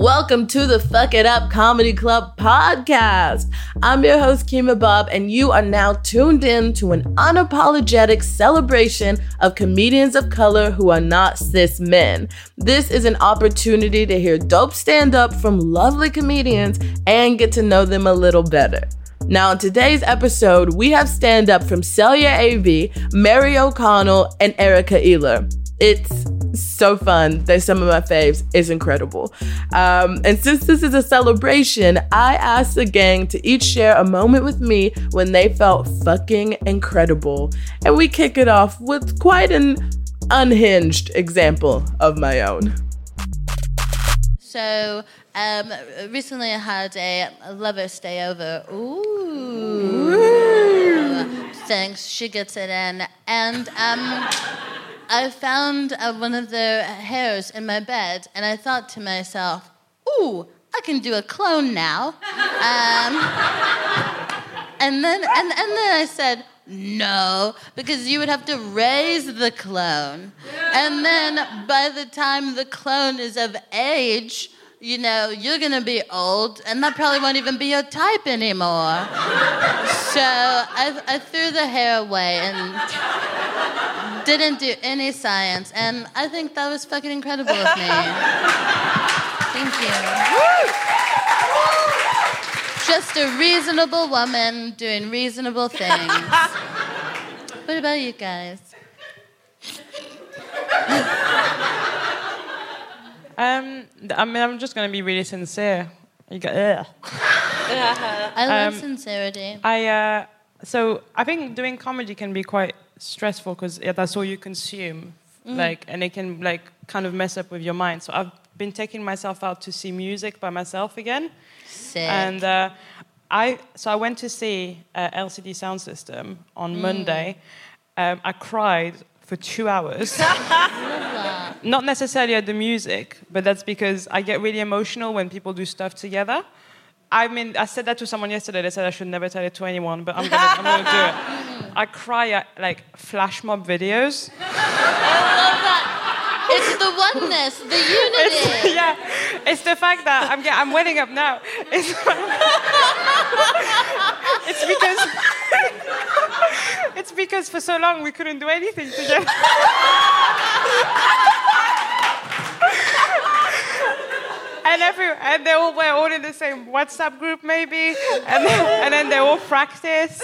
Welcome to the Fuck It Up Comedy Club podcast. I'm your host, Kemah Bob, and you are now tuned in to an unapologetic celebration of comedians of color who are not cis men. This is an opportunity to hear dope stand up from lovely comedians and get to know them a little better. Now, in today's episode, we have stand up from Celya AB, Mary O'Connell, and Erika Ehler. It's so fun. They're some of my faves. It's incredible. Um, and since this is a celebration, I asked the gang to each share a moment with me when they felt fucking incredible. And we kick it off with quite an unhinged example of my own. So um, recently I had a, lover stay over. Ooh. Thanks, she gets it in. And um, I found uh, one of their hairs in my bed, and I thought to myself, ooh, I can do a clone now. Um, and then, and, and then I said, no, because you would have to raise the clone. And then by the time the clone is of age, you know, you're gonna be old, and that probably won't even be your type anymore. so I, I threw the hair away and didn't do any science, and I think that was fucking incredible of me. Thank you. Just a reasonable woman doing reasonable things. what about you guys? Um, I mean, I'm just going to be really sincere. You go, ugh. I love Um, sincerity. I uh, so I think doing comedy can be quite stressful because that's all you consume, like, and it can like kind of mess up with your mind. So I've been taking myself out to see music by myself again, Sick. and uh, I so I went to see uh, LCD Soundsystem on Monday. Um, I cried for two hours. Not necessarily at the music, but that's because I get really emotional when people do stuff together. I mean, I said that to someone yesterday. They said I should never tell it to anyone, but I'm gonna, I'm gonna do it. I cry at like flash mob videos. I love that. It's the oneness, the unity. yeah, it's the fact that I'm, get- I'm welling up now. It's, it's because it's because for so long we couldn't do anything together. and every and they all were all in the same WhatsApp group maybe, and then, and then they all practice.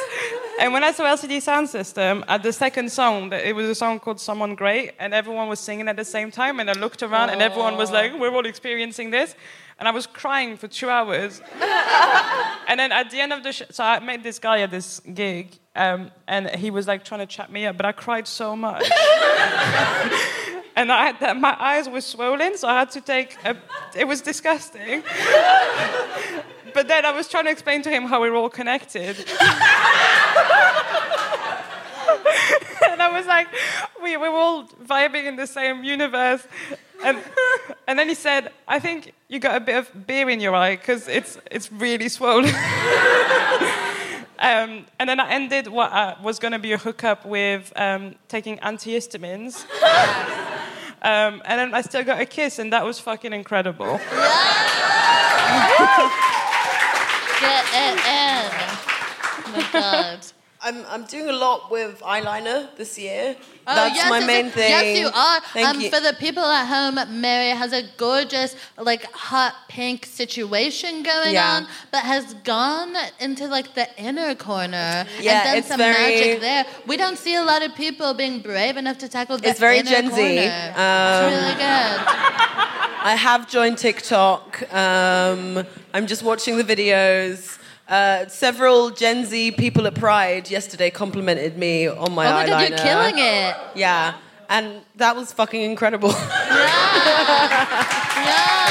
And when I saw LCD Soundsystem at the second song, it was a song called "Someone Great," and everyone was singing at the same time. And I looked around, and everyone was like, "We're all experiencing this," and I was crying for two hours. and then at the end of the show, so I met this guy at this gig, um, and he was like trying to chat me up, but I cried so much. and I had that, my eyes were swollen, so I had to take a. It was disgusting. but then I was trying to explain to him how we're all connected. and I was like, we, we're all vibing in the same universe. And, and then he said, I think you got a bit of beer in your eye because it's, it's really swollen. Um, and then I ended what uh, was going to be a hookup with um, taking antihistamines. um, and then I still got a kiss, and that was fucking incredible. Get it in. Oh my god. I'm, I'm doing a lot with eyeliner this year. Oh, That's yes, my main yes. thing. Yes, you are. Thank um, you. For the people at home, Mary has a gorgeous, like, hot pink situation going Yeah. on, but has gone into like the inner corner Yeah, and done it's some very- magic there. We don't see a lot of people being brave enough to tackle the It's very inner Gen Z. Um, it's really good. I have joined TikTok. Um, I'm just watching the videos. Uh, several Gen Z people at Pride yesterday complimented me on my eyeliner. Oh my eyeliner. god, you're killing it. Yeah. and that was fucking incredible. Yeah.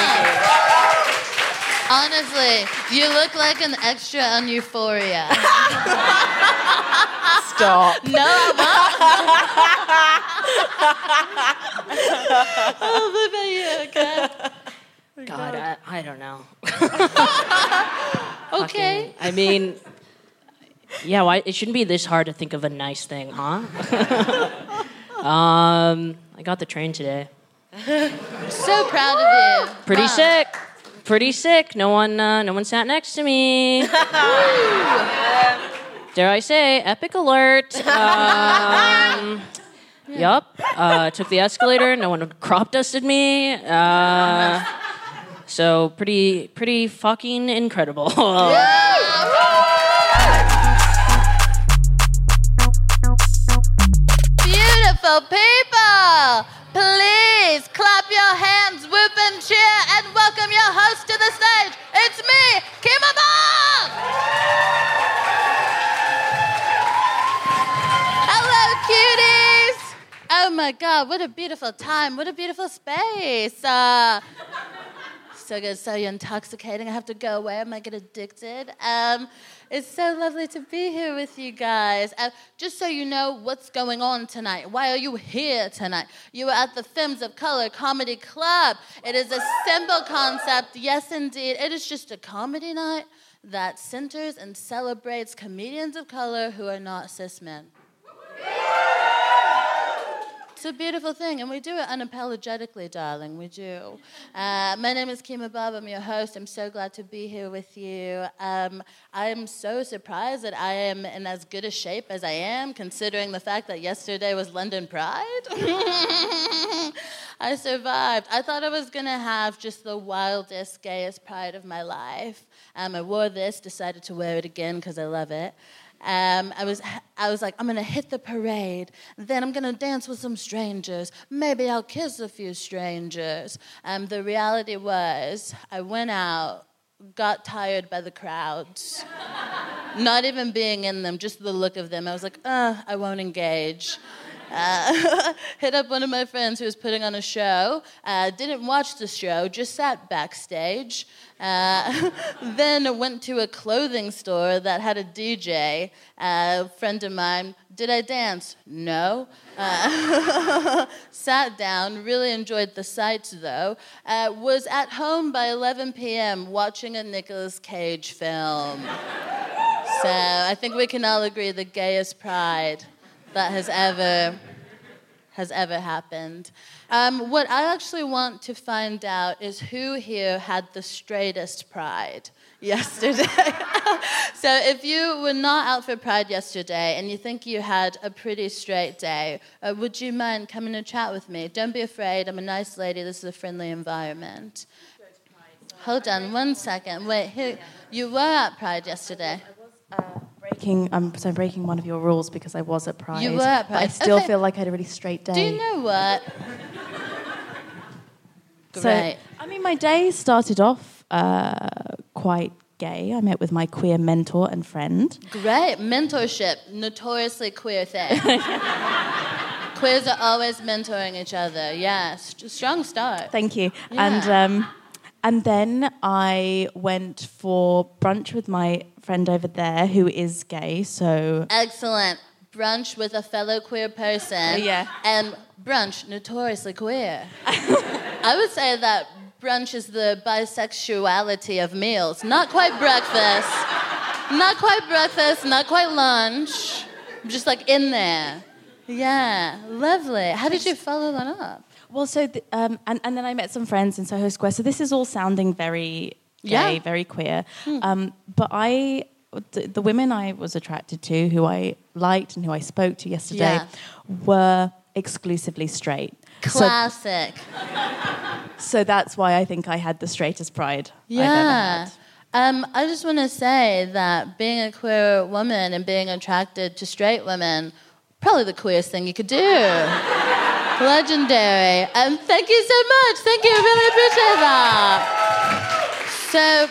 Honestly, you look like an extra on Euphoria. Stop. No, I won't. oh, what about you? Okay. God, I, I don't know. Okay. I mean, yeah, why, it shouldn't be this hard to think of a nice thing, huh? um, I got the train today. So proud of you. Pretty Wow. sick. Pretty sick. No one, uh, no one sat next to me. Dare I say, epic alert. Um, yup. Uh, took the escalator. No one crop dusted me. Uh, so pretty, pretty fucking incredible. Beautiful people, please clap your hands, whoop and cheer, and welcome your host to the stage. It's me, Kemah Bob! Hello, cuties! Oh my God, what a beautiful time, what a beautiful space. Uh, so good, so intoxicating. I have to go away. I might get addicted. Um, it's so lovely to be here with you guys. Uh, just so you know what's going on tonight. Why are you here tonight? You are at the Films of Color Comedy Club. It is a simple concept. Yes, indeed. It is just a comedy night that centers and celebrates comedians of color who are not cis men. It's a beautiful thing, and we do it unapologetically, darling. We do. Uh, my name is Kemah Bob. I'm your host. I'm so glad to be here with you. Um, I am so surprised that I am in as good a shape as I am, considering the fact that yesterday was London Pride. I survived. I thought I was going to have just the wildest, gayest pride of my life. Um, I wore this, decided to wear it again because I love it. Um, I was, I was like, I'm gonna hit the parade. Then I'm gonna dance with some strangers. Maybe I'll kiss a few strangers. Um, the reality was, I went out, got tired by the crowds, not even being in them, just the look of them. I was like, uh, I won't engage. Uh, hit up one of my friends who was putting on a show. Uh, didn't watch the show, just sat backstage. Uh, then went to a clothing store that had a DJ. a friend of mine. Did I dance? No. Uh, sat down, really enjoyed the sights though. Uh, was at home by 11 p.m. watching a Nicolas Cage film. So I think we can all agree the gayest pride that has ever has ever happened. Um, what I actually want to find out is who here had the straightest pride yesterday. so if you were not out for pride yesterday and you think you had a pretty straight day, uh, would you mind coming to chat with me? Don't be afraid. I'm a nice lady. This is a friendly environment. Hold on one second. Wait, who, you were at Pride yesterday. Breaking um, so I'm breaking one of your rules because I was at Pride. You were at But I still Okay. feel like I had a really straight day. Do you know what? So, Great. I mean, my day started off uh, quite gay. I met with my queer mentor and friend. Great. Mentorship, notoriously queer thing. Queers are always mentoring each other. Yeah, st- strong start. Thank you. Yeah. And um, and then I went for brunch with my friend over there who is gay. So Excellent. Brunch with a fellow queer person. Yeah. And brunch, notoriously queer. I would say that brunch is the bisexuality of meals. Not quite breakfast, not quite breakfast, not quite lunch. Just like in there. Yeah, lovely. How did you follow that up? Well, so th- um, and and then I met some friends in Soho Square. So this is all sounding very gay, Yeah. Hmm. very queer. Um, but I. The, the women I was attracted to, who I liked and who I spoke to yesterday, Yeah. were exclusively straight. Classic. so that's why I think I had the straightest pride I've ever Yeah. had. Um, I just want to say that being a queer woman and being attracted to straight women, probably the queerest thing you could do. Legendary. Um, thank you so much. Thank you. I really appreciate that. So,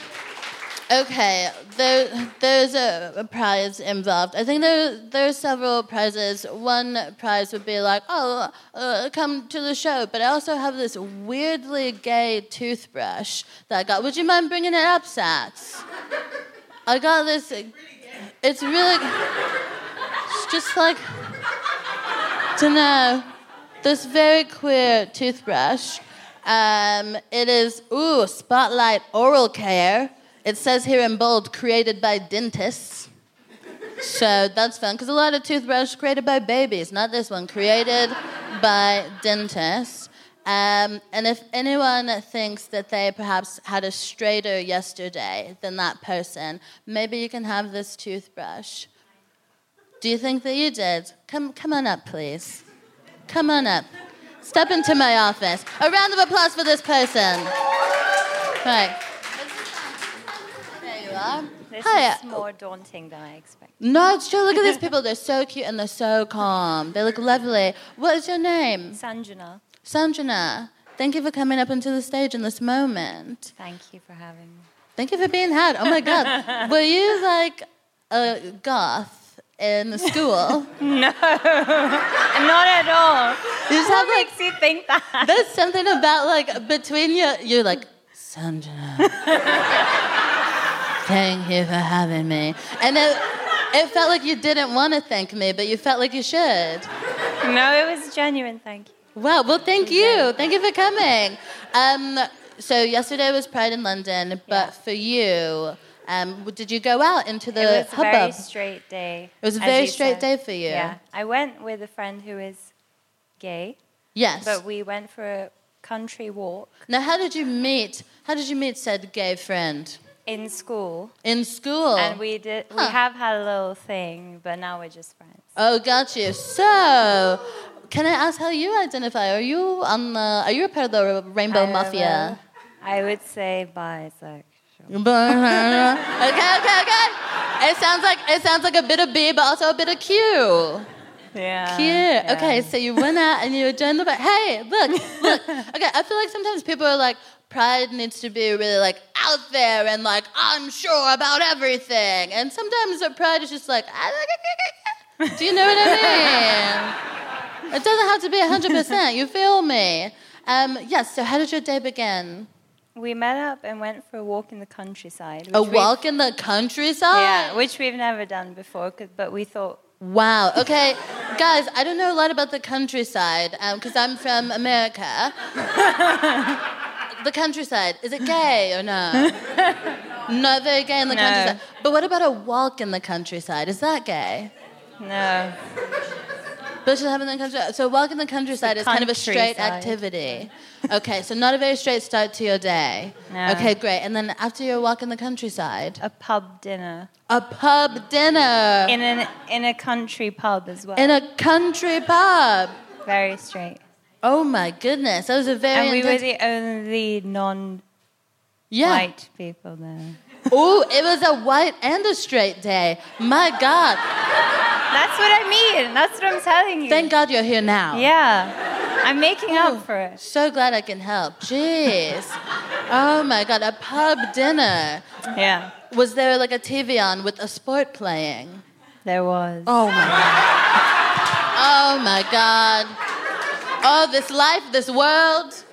okay, there, there's a, a prize involved. I think there, there are several prizes. One prize would be like, oh, uh, come to the show. But I also have this weirdly gay toothbrush that I got. Would you mind bringing it up, Sats? I got this. It's really. It's just like. To know. This very queer toothbrush. Um, it is, ooh, Spotlight Oral Care. It says here in bold, created by dentists. So that's fun, because a lot of toothbrushes created by babies, not this one, created by dentists. Um, and if anyone thinks that they perhaps had a straighter yesterday than that person, maybe you can have this toothbrush. Do you think that you did? Come, come on up, please. Come on up. Step into my office. A round of applause for this person. Right. There you are. This Hi. is more daunting than I expected. No, it's true. Look at these people. They're so cute and they're so calm. They look lovely. What is your name? Sanjana, Sanjana. Thank you for coming up onto the stage in this moment. thank you for having me. Thank you for being had. Oh my God. Were you like a goth in the school? No, not at all. You just What have like makes you think that? There's something about like between you, you're like, Sanjana. Thank you for having me. And it, it felt like you didn't want to thank me, but you felt like you should. No, it was genuine. Thank you. Well, well, thank you. Thank you for coming. Um, so, yesterday was Pride in London, but Yeah. for you, um, did you go out into the hubbub? it was a very straight day. It was a very straight said. day for you. Yeah, I went with a friend who is gay, Yes. but we went for a country walk now, how did you meet? How did you meet said gay friend? in school, In school. and we did. We have had a little thing, but now we're just friends. Oh, got you. So, can I ask how you identify? Are you on the? Are you a part of the Rainbow I Mafia? uh, I would say bisexual. Okay, okay, okay. It sounds like it sounds like a bit of B, but also a bit of Q. Yeah. Cute. yeah. Okay, so you went out and you joined the. Hey, look, look. Okay, I feel like sometimes people are like, pride needs to be really like out there and like unsure about everything, and sometimes the pride is just like. Do you know what I mean? It doesn't have to be hundred percent. You feel me? Um, yes. So, how did your day begin? We met up and went for a walk in the countryside. A walk in the countryside. Yeah, which we've never done before, but we thought, Wow. Okay, guys, I don't know a lot about the countryside um, because I'm from America. the countryside is it gay or no? Not very gay in the No. countryside. But what about a walk in the countryside? Is that gay? no. But just having the countryside. So a walk in the countryside is kind of a straight countryside. activity. Okay, so not a very straight start to your day. No. Okay, great. And then after your walk in the countryside, A pub dinner. a pub dinner In, an, in a country pub as well. in a country pub. Very straight. Oh my goodness, that was a very And we were the only non yeah. white people there. Oh, it was a white and a straight day. My God, That's what I mean. That's what I'm telling you. thank God you're here now. Yeah. I'm making up for it. So glad I can help. Jeez. Oh my God, a pub dinner. Yeah. Was there like a TV on with a sport playing? There was. Oh my God. Oh my God. Oh, this life, this world.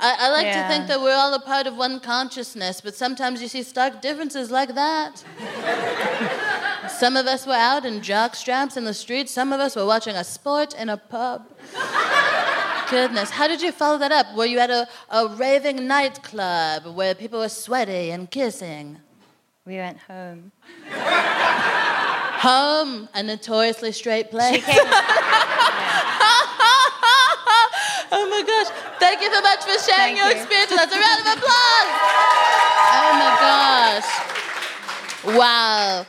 I, I like to think that we're all a part of one consciousness, but sometimes you see stark differences like that. some of us were out in jock straps in the street, some of us were watching a sport in a pub. Goodness, how did you follow that up? Were you at a, a raving nightclub where people were sweaty and kissing? We went home. Home, a notoriously straight place. Came- oh my gosh. Thank you so much for sharing Thank your you. experience with us. A round of applause. Oh my gosh. Wow.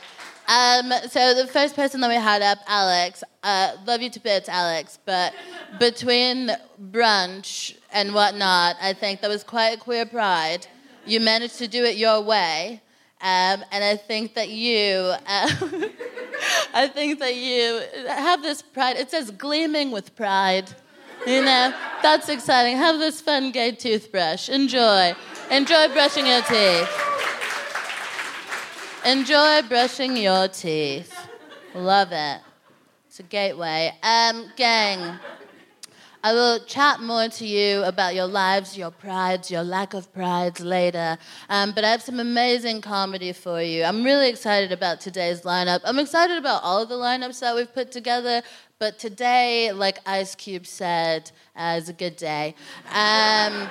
Um, so the first person that we had up, Alex, uh, love you to bits, Alex, but between brunch and whatnot, I think that was quite a queer pride. You managed to do it your way. Um, and I think that you, uh, I think that you have this pride. It says gleaming with pride. You know, that's exciting. Have this fun gay toothbrush. Enjoy. Enjoy brushing your teeth. Enjoy brushing your teeth. Love it. It's a gateway. Um, gang, I will chat more to you about your lives, your prides, your lack of prides later. Um, but I have some amazing comedy for you. I'm really excited about today's lineup. I'm excited about all of the lineups that we've put together. But today, like Ice Cube said, uh, is a good day. Um,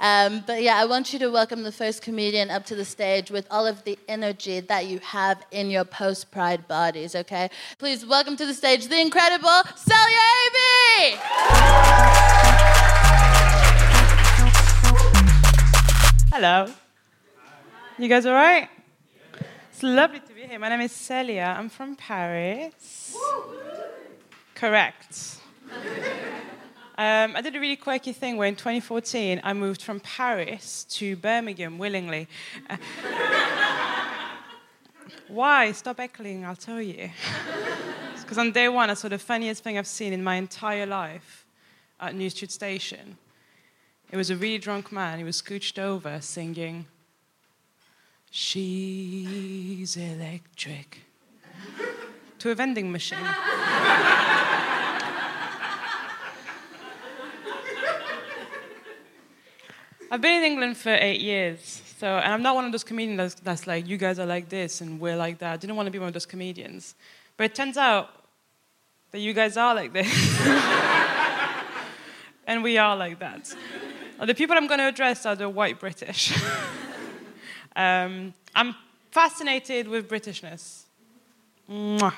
um, but yeah, I want you to welcome the first comedian up to the stage with all of the energy that you have in your post pride bodies, okay? Please welcome to the stage the incredible Celya AB! Hello. You guys all right? It's lovely to be here. My name is Celia. I'm from Paris. Correct. Um, I did a really quirky thing where in 2014 I moved from Paris to Birmingham willingly. Why? Stop echoing, I'll tell you. Because on day one, I saw the funniest thing I've seen in my entire life at New Street Station. It was a really drunk man. He was scooched over singing, She's electric, to a vending machine. I've been in England for eight years, so and I'm not one of those comedians that's, that's, like, you guys are like this and we're like that. I didn't want to be one of those comedians. But it turns out that you guys are like this. and we are like that. The people I'm going to address are the white British. um, I'm fascinated with Britishness. Mwah.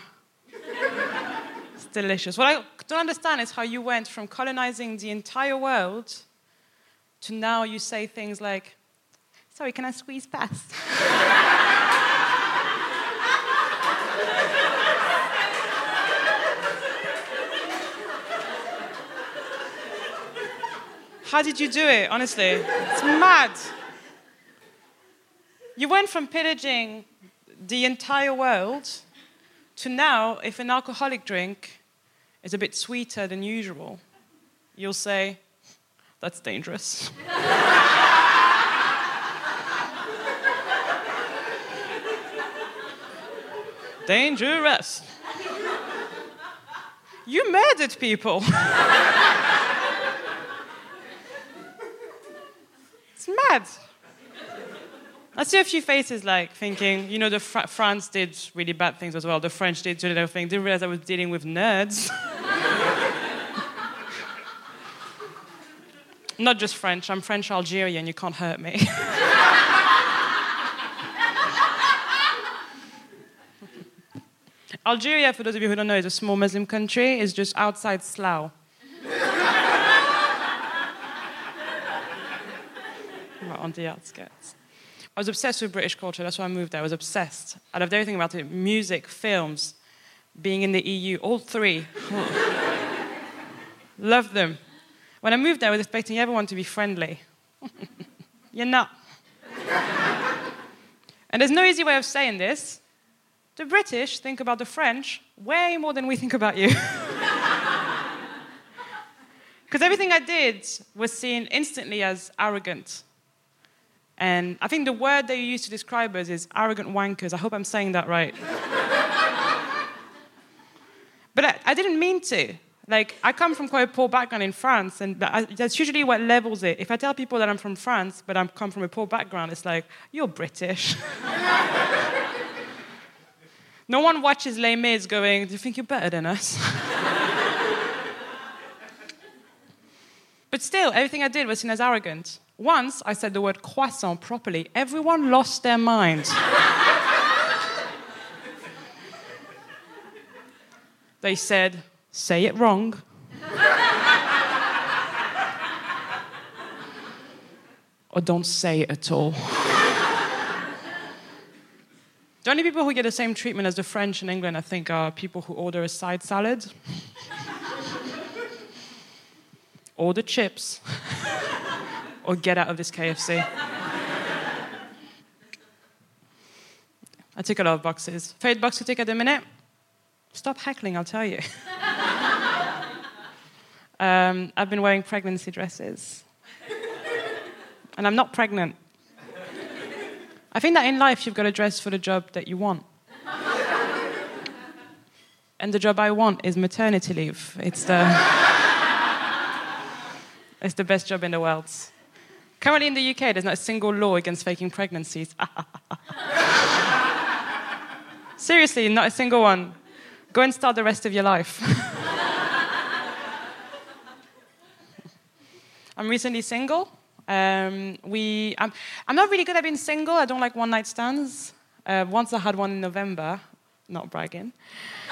It's delicious. What I don't understand is how you went from colonizing the entire world to now you say things like, sorry, can I squeeze past? How did you do it, honestly? It's mad. You went from pillaging the entire world to now, if an alcoholic drink is a bit sweeter than usual, you'll say, that's dangerous. dangerous. You murdered people. it's mad. I see a few faces like thinking, you know, the Fr- France did really bad things as well. The French did really bad things. Didn't realize I was dealing with nerds. Not just French, I'm French Algerian, you can't hurt me. Algeria, for those of you who don't know, is a small Muslim country. It's just outside Slough. on the outskirts. I was obsessed with British culture. That's why I moved there. I was obsessed. I loved everything about it music, films, being in the EU, all three. Loved them. When I moved there, I was expecting everyone to be friendly. You're not. and there's no easy way of saying this. The British think about the French way more than we think about you. Because everything I did was seen instantly as arrogant. And I think the word that you use to describe us is arrogant wankers. I hope I'm saying that right. but I, I, didn't mean to. Like, I come from quite a poor background in France, and that's usually what levels it. If I tell people that I'm from France, but I come from a poor background, it's like, you're British. no one watches Les Mis going, do you think you're better than us? but still, everything I did was seen as arrogant. Once I said the word croissant properly, everyone lost their mind. they said, say it wrong. or don't say it at all. the only people who get the same treatment as the French in England, I think, are people who order a side salad. order chips. or get out of this KFC. I took a lot of boxes. Favorite box to take at the minute? Stop heckling, I'll tell you. Um, I've been wearing pregnancy dresses. And I'm not pregnant. I think that in life you've got to dress for the job that you want. and the job I want is maternity leave. It's the, it's the best job in the world. Currently in the UK, there's not a single law against faking pregnancies. Seriously, not a single one. Go and start the rest of your life. I'm recently single. Um, we, I'm, I'm not really good at being single. I don't like one night stands. Uh, once I had one in November, not bragging.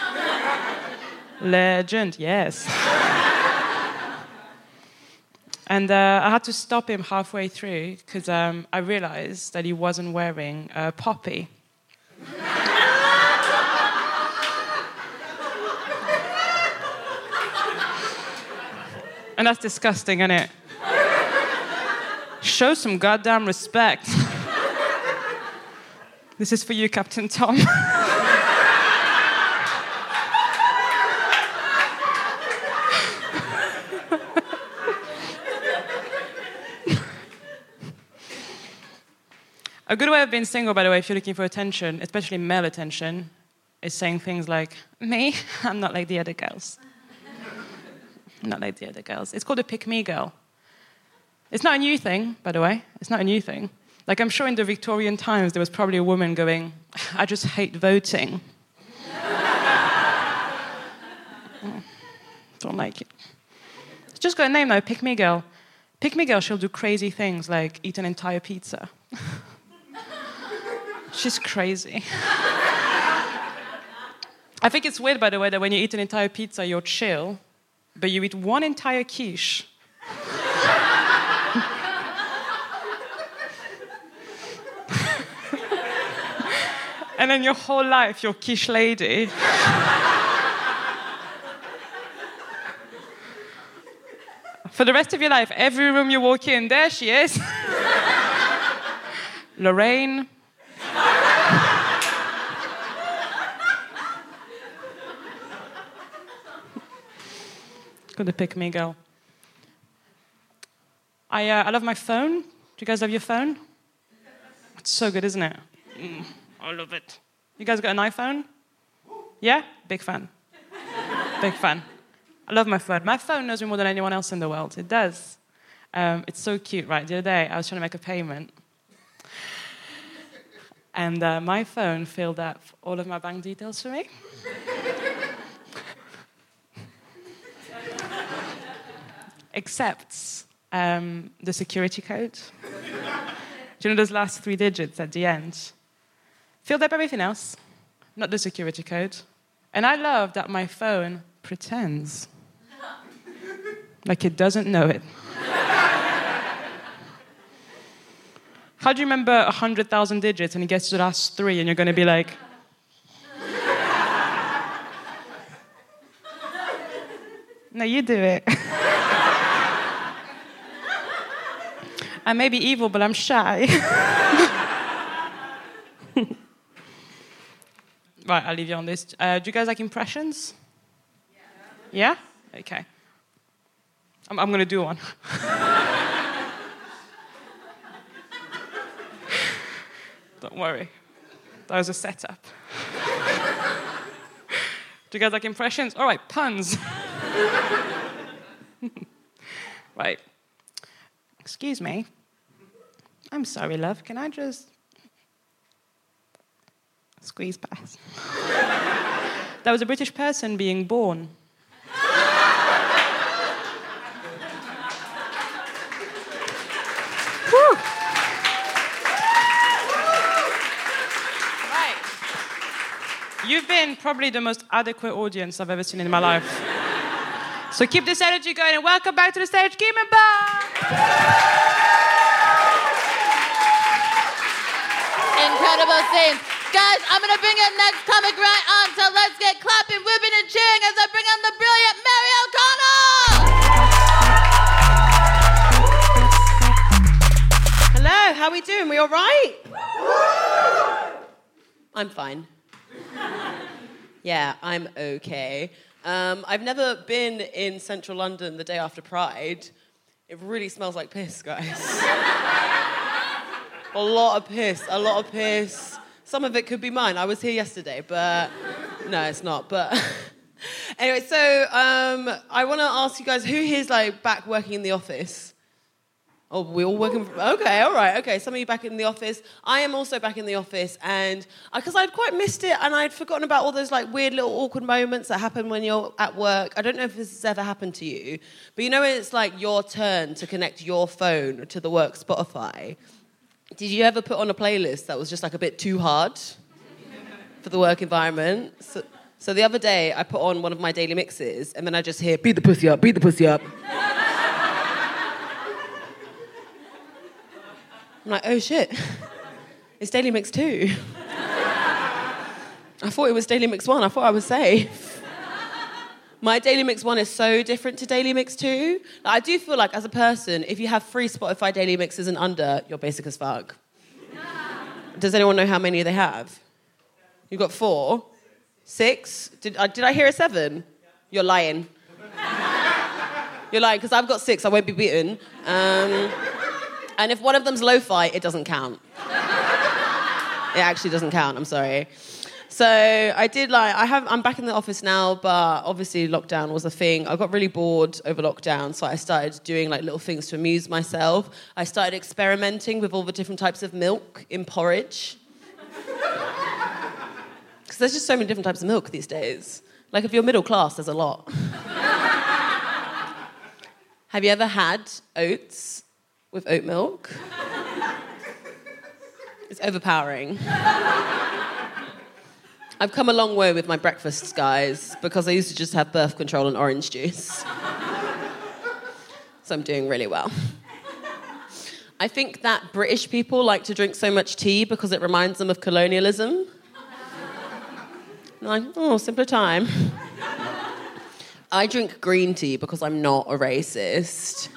Legend, yes. and uh, I had to stop him halfway through because um, I realized that he wasn't wearing a poppy. and that's disgusting, isn't it? Show some goddamn respect. this is for you, Captain Tom. A good way of being single, by the way, if you're looking for attention, especially male attention, is saying things like, Me, I'm not like the other girls. not like the other girls. It's called a pick me girl. It's not a new thing, by the way. It's not a new thing. Like, I'm sure in the Victorian times, there was probably a woman going, I just hate voting. Don't like it. Just got a name now, Pick Me Girl. Pick Me Girl, she'll do crazy things like eat an entire pizza. She's crazy. I think it's weird, by the way, that when you eat an entire pizza, you're chill, but you eat one entire quiche. And then your whole life, you're quiche lady. For the rest of your life, every room you walk in, there she is. Lorraine. Gonna pick me, girl. I, uh, I love my phone. Do you guys love your phone? It's so good, isn't it? Mm, I love it. You guys got an iPhone? Yeah? Big fan. Big fan. I love my phone. My phone knows me more than anyone else in the world. It does. Um, it's so cute, right? The other day, I was trying to make a payment. And uh, my phone filled up all of my bank details for me. Except um, the security code. Do you know those last three digits at the end? Filled up everything else, not the security code. And I love that my phone pretends like it doesn't know it. How do you remember 100,000 digits and it gets to the last three and you're going to be like, No, you do it. I may be evil, but I'm shy. Right, I'll leave you on this. Uh, do you guys like impressions? Yeah? yeah? Okay. I'm, I'm going to do one. Don't worry. That was a setup. Do you guys like impressions? All right, puns. right. Excuse me. I'm sorry, love. Can I just squeeze past? that was a British person being born. Woo. Right. You've been probably the most adequate audience I've ever seen in my life. So keep this energy going and welcome back to the stage, Kemah Bob. Incredible scenes. Guys, I'm gonna bring in next comic right on, so let's get clapping, whipping, and cheering as I bring on the brilliant Mary O'Connell! Hello, how we doing? We all right? I'm fine. Yeah, I'm okay. Um, I've never been in central London the day after Pride. It really smells like piss, guys. a lot of piss, a lot of piss. Some of it could be mine. I was here yesterday, but no, it's not. But anyway, so um, I want to ask you guys who here's like back working in the office? Oh, we're all working. From, okay, all right. Okay, some of you back in the office. I am also back in the office, and because I'd quite missed it, and I'd forgotten about all those like weird little awkward moments that happen when you're at work. I don't know if this has ever happened to you, but you know it's like your turn to connect your phone to the work Spotify. Did you ever put on a playlist that was just like a bit too hard for the work environment? So, so the other day, I put on one of my daily mixes, and then I just hear "Beat the pussy up, beat the pussy up." I'm like, oh shit, it's Daily Mix 2. I thought it was Daily Mix 1, I thought I was safe. My Daily Mix 1 is so different to Daily Mix 2. Like, I do feel like, as a person, if you have free Spotify Daily Mixes and under, you're basic as fuck. Does anyone know how many they have? You've got four? Six? Did, uh, did I hear a seven? You're lying. You're lying, because I've got six, I won't be beaten. Um, and if one of them's lo-fi, it doesn't count. it actually doesn't count. I'm sorry. So I did like I have I'm back in the office now, but obviously lockdown was a thing. I got really bored over lockdown, so I started doing like little things to amuse myself. I started experimenting with all the different types of milk in porridge. Because there's just so many different types of milk these days. Like if you're middle class, there's a lot. have you ever had oats with oat milk. it's overpowering. I've come a long way with my breakfasts, guys, because I used to just have birth control and orange juice. so I'm doing really well. I think that British people like to drink so much tea because it reminds them of colonialism. like, oh, simpler time. I drink green tea because I'm not a racist.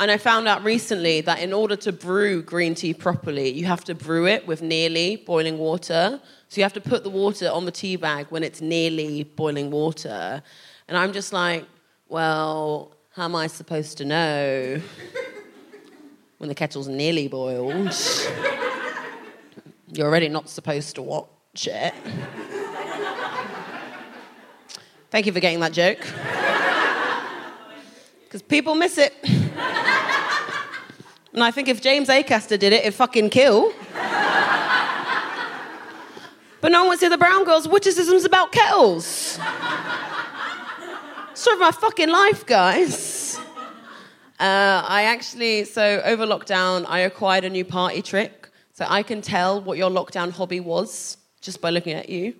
And I found out recently that in order to brew green tea properly, you have to brew it with nearly boiling water. So you have to put the water on the tea bag when it's nearly boiling water. And I'm just like, well, how am I supposed to know when the kettle's nearly boiled? You're already not supposed to watch it. Thank you for getting that joke. Because people miss it. And I think if James Acaster did it, it'd fucking kill. but no one wants to hear the brown girls' witticisms about kettles. Story of my fucking life, guys. Uh, I actually, so over lockdown, I acquired a new party trick. So I can tell what your lockdown hobby was just by looking at you.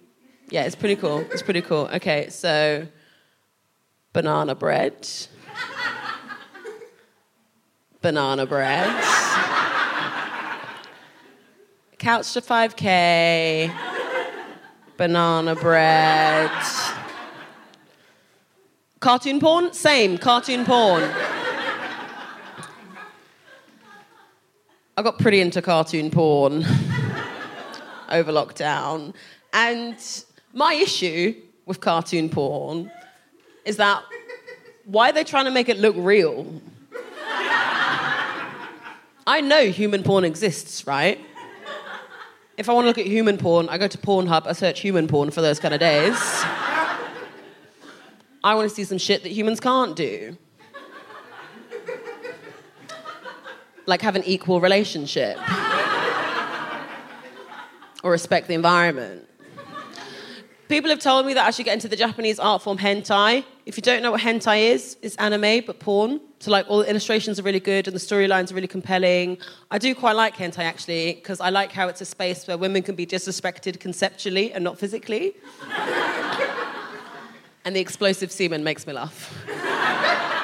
Yeah, it's pretty cool. It's pretty cool. Okay, so banana bread banana bread. Couch to 5K, banana bread. Cartoon porn? Same, cartoon porn. I got pretty into cartoon porn over lockdown. And my issue with cartoon porn is that why are they trying to make it look real? I know human porn exists, right? If I want to look at human porn, I go to Pornhub, I search human porn for those kind of days. I want to see some shit that humans can't do. Like have an equal relationship. or respect the environment. People have told me that I should get into the Japanese art form hentai. If you don't know what hentai is, it's anime but porn. So like all the illustrations are really good and the storylines are really compelling. I do quite like hentai actually because I like how it's a space where women can be disrespected conceptually and not physically. and the explosive semen makes me laugh.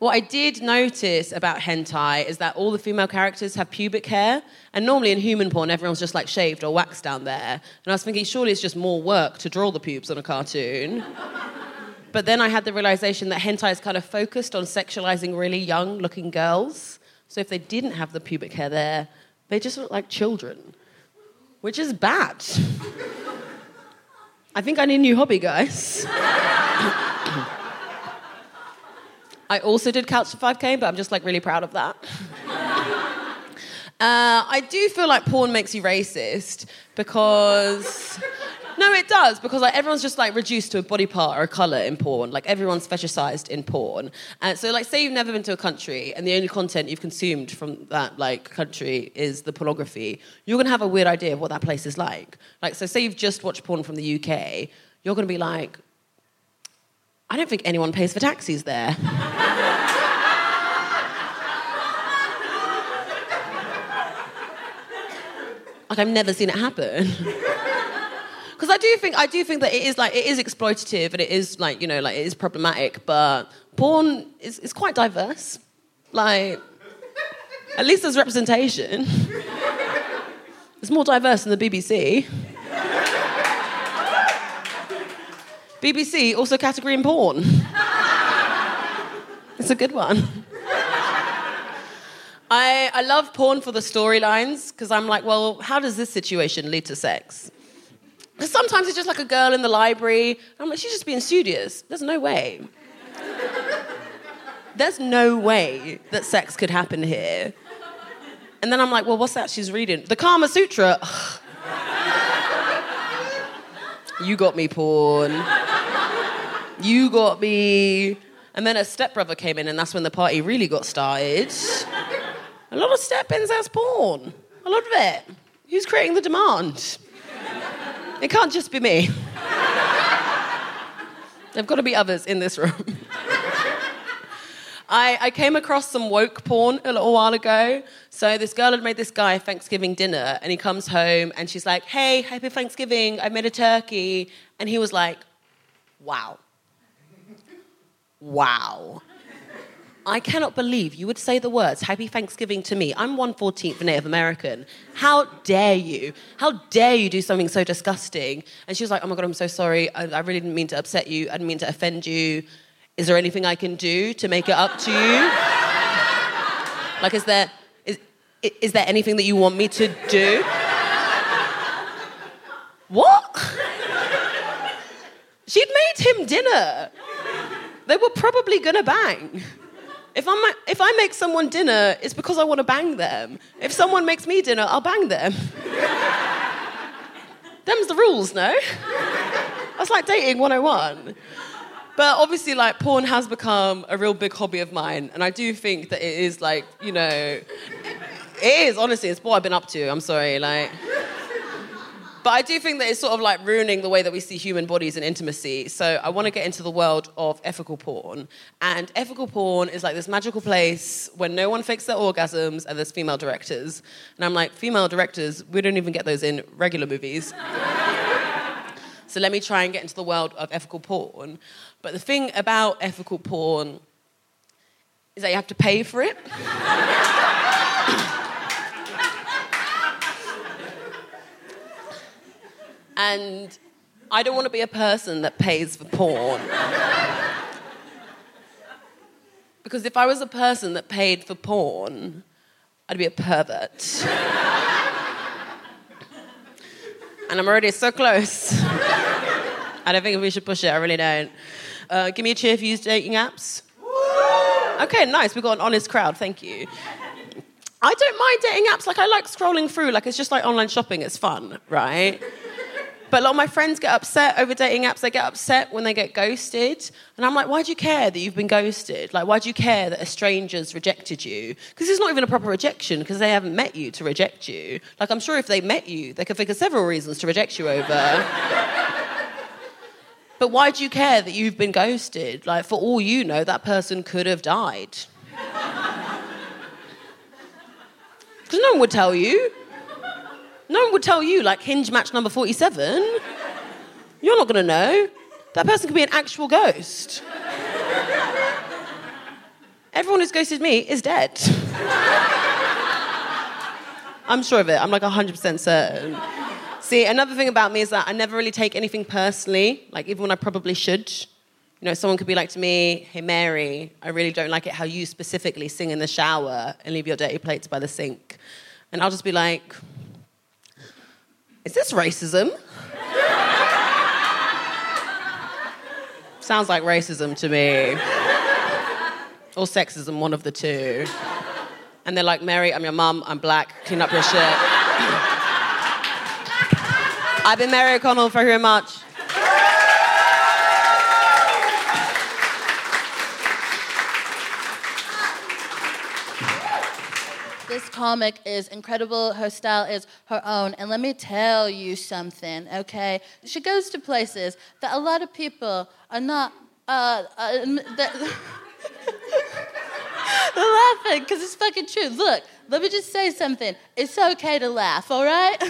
What I did notice about hentai is that all the female characters have pubic hair, and normally in human porn, everyone's just like shaved or waxed down there. And I was thinking, surely it's just more work to draw the pubes on a cartoon. but then I had the realization that hentai is kind of focused on sexualizing really young looking girls. So if they didn't have the pubic hair there, they just look like children, which is bad. I think I need a new hobby, guys. I also did Couch to 5K, but I'm just like really proud of that. Uh, I do feel like porn makes you racist because. No, it does because like everyone's just like reduced to a body part or a color in porn. Like everyone's fetishized in porn. And so, like, say you've never been to a country and the only content you've consumed from that like country is the pornography. You're gonna have a weird idea of what that place is like. Like, so say you've just watched porn from the UK, you're gonna be like, I don't think anyone pays for taxis there. like I've never seen it happen. Because I do think I do think that it is like it is exploitative and it is like you know like it is problematic, but porn is, is quite diverse. Like at least there's representation. It's more diverse than the BBC. BBC also category in porn. It's a good one. I, I love porn for the storylines because I'm like, well, how does this situation lead to sex? Because sometimes it's just like a girl in the library. I'm like, she's just being studious. There's no way. There's no way that sex could happen here. And then I'm like, well, what's that she's reading? The Kama Sutra. you got me, porn. You got me. And then a stepbrother came in, and that's when the party really got started. A lot of step-ins as porn. A lot of it. Who's creating the demand? It can't just be me. There've got to be others in this room. I, I, came across some woke porn a little while ago. So this girl had made this guy Thanksgiving dinner, and he comes home and she's like, "Hey, happy Thanksgiving! I made a turkey," and he was like, "Wow, wow." I cannot believe you would say the words Happy Thanksgiving to me. I'm 114th Native American. How dare you? How dare you do something so disgusting? And she was like, Oh my God, I'm so sorry. I, I really didn't mean to upset you. I didn't mean to offend you. Is there anything I can do to make it up to you? like, is there, is, is there anything that you want me to do? what? She'd made him dinner. They were probably gonna bang. If, I'm, if I make someone dinner, it's because I want to bang them. If someone makes me dinner, I'll bang them. Them's the rules, no? That's like dating 101. But obviously, like, porn has become a real big hobby of mine. And I do think that it is, like, you know, it is, honestly, it's what I've been up to. I'm sorry. Like, but I do think that it's sort of like ruining the way that we see human bodies and intimacy. So I want to get into the world of ethical porn. And ethical porn is like this magical place where no one fakes their orgasms and there's female directors. And I'm like, female directors, we don't even get those in regular movies. so let me try and get into the world of ethical porn. But the thing about ethical porn is that you have to pay for it. And I don't want to be a person that pays for porn. because if I was a person that paid for porn, I'd be a pervert. and I'm already so close. I don't think we should push it, I really don't. Uh, give me a cheer if you use dating apps. Okay, nice. We've got an honest crowd, thank you. I don't mind dating apps. Like, I like scrolling through. Like, it's just like online shopping. It's fun, right? But a lot of my friends get upset over dating apps. They get upset when they get ghosted. And I'm like, why do you care that you've been ghosted? Like, why do you care that a stranger's rejected you? Because it's not even a proper rejection because they haven't met you to reject you. Like, I'm sure if they met you, they could think of several reasons to reject you over. but why do you care that you've been ghosted? Like, for all you know, that person could have died. Because no one would tell you. No one would tell you, like, hinge match number 47. You're not going to know. That person could be an actual ghost. Everyone who's ghosted me is dead. I'm sure of it. I'm like 100% certain. See, another thing about me is that I never really take anything personally, like, even when I probably should. You know, someone could be like to me, hey, Mary, I really don't like it how you specifically sing in the shower and leave your dirty plates by the sink. And I'll just be like, is this racism? Sounds like racism to me. Or sexism, one of the two. And they're like, Mary, I'm your mum, I'm black, clean up your shit. I've been Mary O'Connell, for very much. This comic is incredible. Her style is her own. And let me tell you something, okay? She goes to places that a lot of people are not. Uh, uh, laughing because it's fucking true. Look, let me just say something. It's okay to laugh, all right?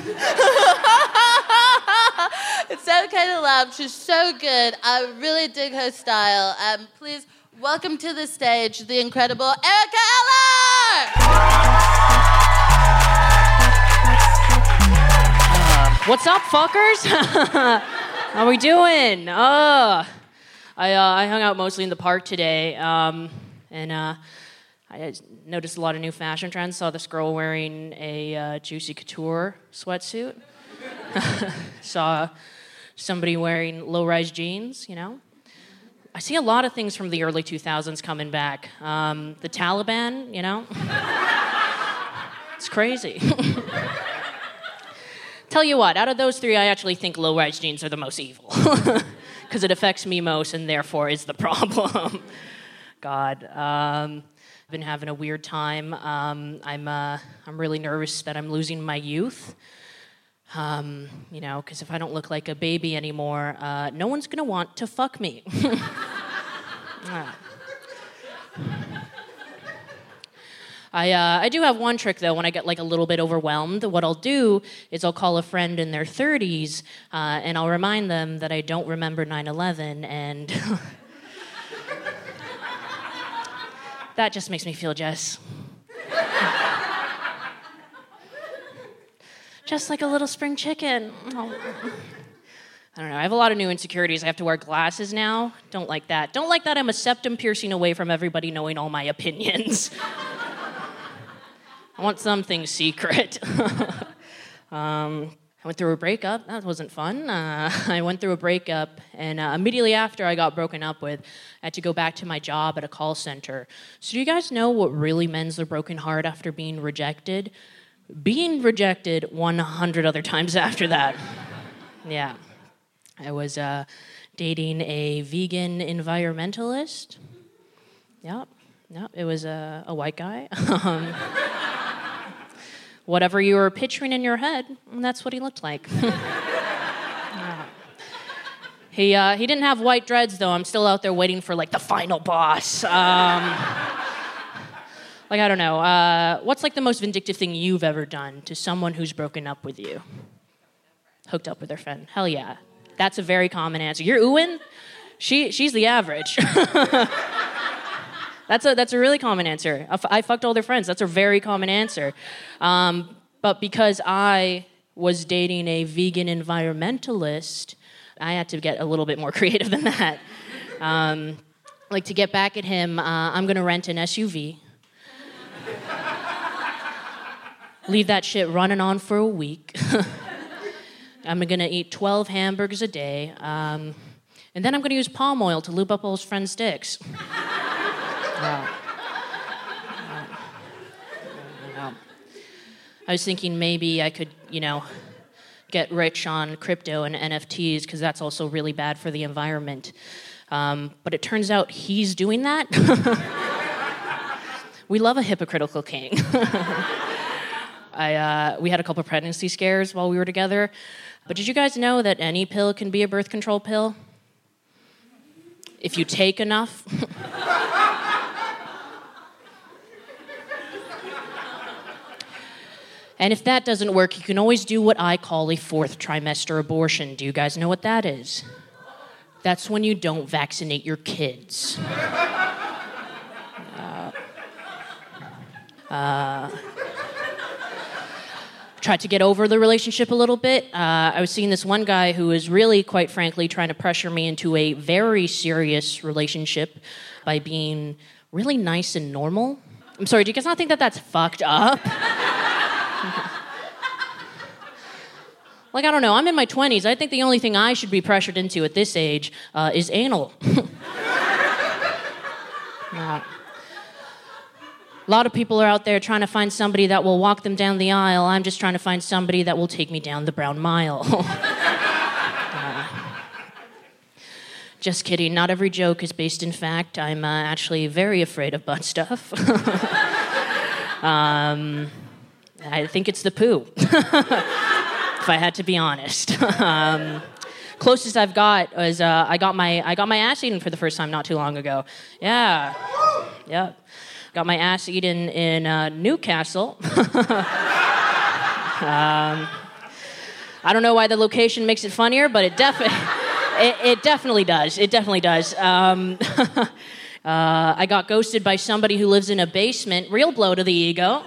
it's okay to laugh. She's so good. I really dig her style. Um, please welcome to the stage the incredible Erika Ehler! What's up, fuckers? How we doing? Uh, I, uh, I hung out mostly in the park today, um, and uh, I noticed a lot of new fashion trends. Saw this girl wearing a uh, Juicy Couture sweatsuit. Saw somebody wearing low-rise jeans. You know, I see a lot of things from the early 2000s coming back. Um, the Taliban, you know, it's crazy. Tell you what, out of those three, I actually think low rise jeans are the most evil. Because it affects me most and therefore is the problem. God. Um, I've been having a weird time. Um, I'm, uh, I'm really nervous that I'm losing my youth. Um, you know, because if I don't look like a baby anymore, uh, no one's gonna want to fuck me. Ah. I, uh, I do have one trick though when I get like a little bit overwhelmed. What I'll do is I'll call a friend in their 30s uh, and I'll remind them that I don't remember 9 11 and that just makes me feel just. just like a little spring chicken. Oh. I don't know. I have a lot of new insecurities. I have to wear glasses now. Don't like that. Don't like that I'm a septum piercing away from everybody knowing all my opinions. I want something secret. um, I went through a breakup. That wasn't fun. Uh, I went through a breakup, and uh, immediately after I got broken up with, I had to go back to my job at a call center. So, do you guys know what really mends the broken heart after being rejected? Being rejected 100 other times after that. yeah. I was uh, dating a vegan environmentalist. Yep. Yep. It was a, a white guy. um, whatever you were picturing in your head, that's what he looked like. Yeah. He, uh, he didn't have white dreads though. I'm still out there waiting for like the final boss. Um, like I don't know. Uh, what's like the most vindictive thing you've ever done to someone who's broken up with you? Hooked up with their friend. Hell yeah. That's a very common answer. You're oohing? She, she's the average. That's a, that's a really common answer. I, f- I fucked all their friends. That's a very common answer. Um, but because I was dating a vegan environmentalist, I had to get a little bit more creative than that. Um, like to get back at him, uh, I'm gonna rent an SUV. Leave that shit running on for a week. I'm gonna eat 12 hamburgers a day. Um, and then I'm gonna use palm oil to lube up all his friends' dicks. I was thinking maybe I could, you know, get rich on crypto and NFTs because that's also really bad for the environment. Um, but it turns out he's doing that. we love a hypocritical king. I, uh, we had a couple pregnancy scares while we were together. But did you guys know that any pill can be a birth control pill? If you take enough. And if that doesn't work, you can always do what I call a fourth trimester abortion. Do you guys know what that is? That's when you don't vaccinate your kids. Uh, uh, tried to get over the relationship a little bit. Uh, I was seeing this one guy who was really, quite frankly, trying to pressure me into a very serious relationship by being really nice and normal. I'm sorry, do you guys not think that that's fucked up? like, I don't know, I'm in my 20s. I think the only thing I should be pressured into at this age uh, is anal. A lot of people are out there trying to find somebody that will walk them down the aisle. I'm just trying to find somebody that will take me down the brown mile. Just kidding. Not every joke is based in fact. I'm uh, actually very afraid of butt stuff. um, I think it's the poo, if I had to be honest. um, closest I've got was uh, I got my I got my ass eaten for the first time not too long ago. Yeah, yep. Got my ass eaten in uh, Newcastle. um, I don't know why the location makes it funnier, but it definitely it, it, definitely does. It definitely does. Um, uh, I got ghosted by somebody who lives in a basement. Real blow to the ego.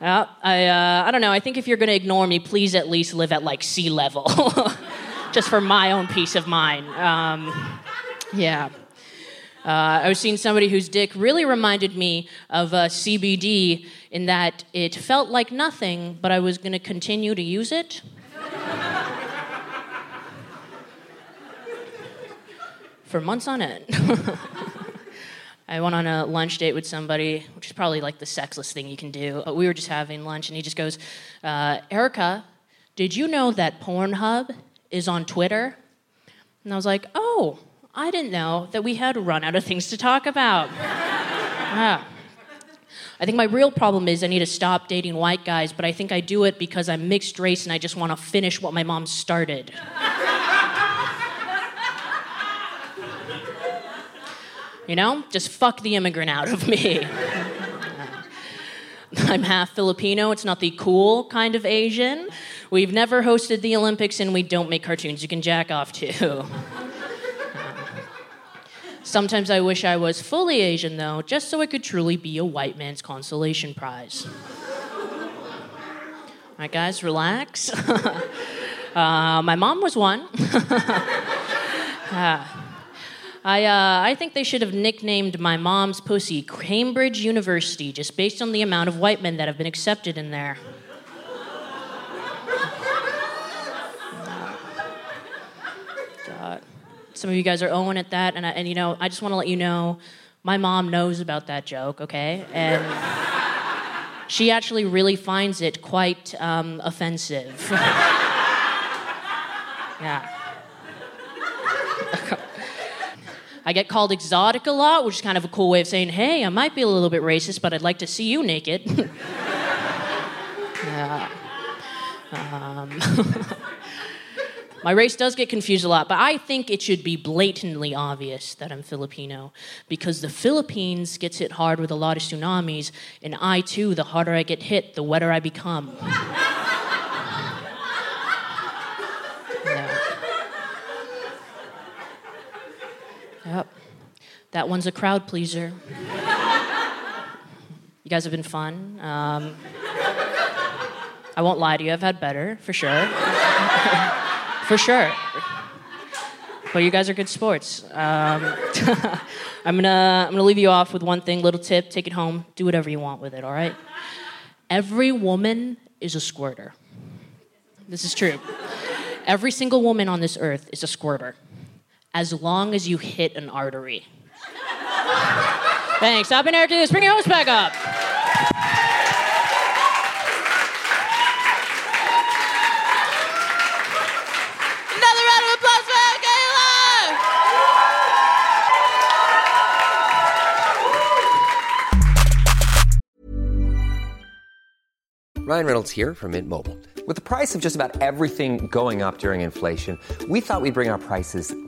Yeah, I, uh, I don't know. I think if you're going to ignore me, please at least live at like sea level, just for my own peace of mind. Um, yeah. Uh, I was seeing somebody whose dick really reminded me of uh, CBD in that it felt like nothing, but I was going to continue to use it. For months on end. I went on a lunch date with somebody, which is probably like the sexless thing you can do. But we were just having lunch, and he just goes, uh, Erika, did you know that Pornhub is on Twitter? And I was like, oh, I didn't know that we had run out of things to talk about. I think my real problem is I need to stop dating white guys, but I think I do it because I'm mixed race and I just want to finish what my mom started. You know? Just fuck the immigrant out of me. I'm half Filipino. It's not the cool kind of Asian. We've never hosted the Olympics and we don't make cartoons you can jack off to. Sometimes I wish I was fully Asian, though, just so I could truly be a white man's consolation prize. All right, guys, relax. uh, my mom was one. uh, I, uh, I think they should have nicknamed my mom's pussy Cambridge University just based on the amount of white men that have been accepted in there. Some of you guys are owing at that, and, I, and you know, I just want to let you know my mom knows about that joke, okay? And she actually really finds it quite um, offensive. yeah. I get called exotic a lot, which is kind of a cool way of saying, hey, I might be a little bit racist, but I'd like to see you naked. yeah. Um, my race does get confused a lot, but I think it should be blatantly obvious that I'm Filipino because the Philippines gets hit hard with a lot of tsunamis, and I too, the harder I get hit, the wetter I become. That one's a crowd pleaser. you guys have been fun. Um, I won't lie to you, I've had better, for sure. for sure. But you guys are good sports. Um, I'm, gonna, I'm gonna leave you off with one thing, little tip, take it home, do whatever you want with it, all right? Every woman is a squirter. This is true. Every single woman on this earth is a squirter as long as you hit an artery. Thanks. I've been Eric Dugas. Bring your host back up. Another round of applause for Kayla! Ryan Reynolds here from Mint Mobile. With the price of just about everything going up during inflation, we thought we'd bring our prices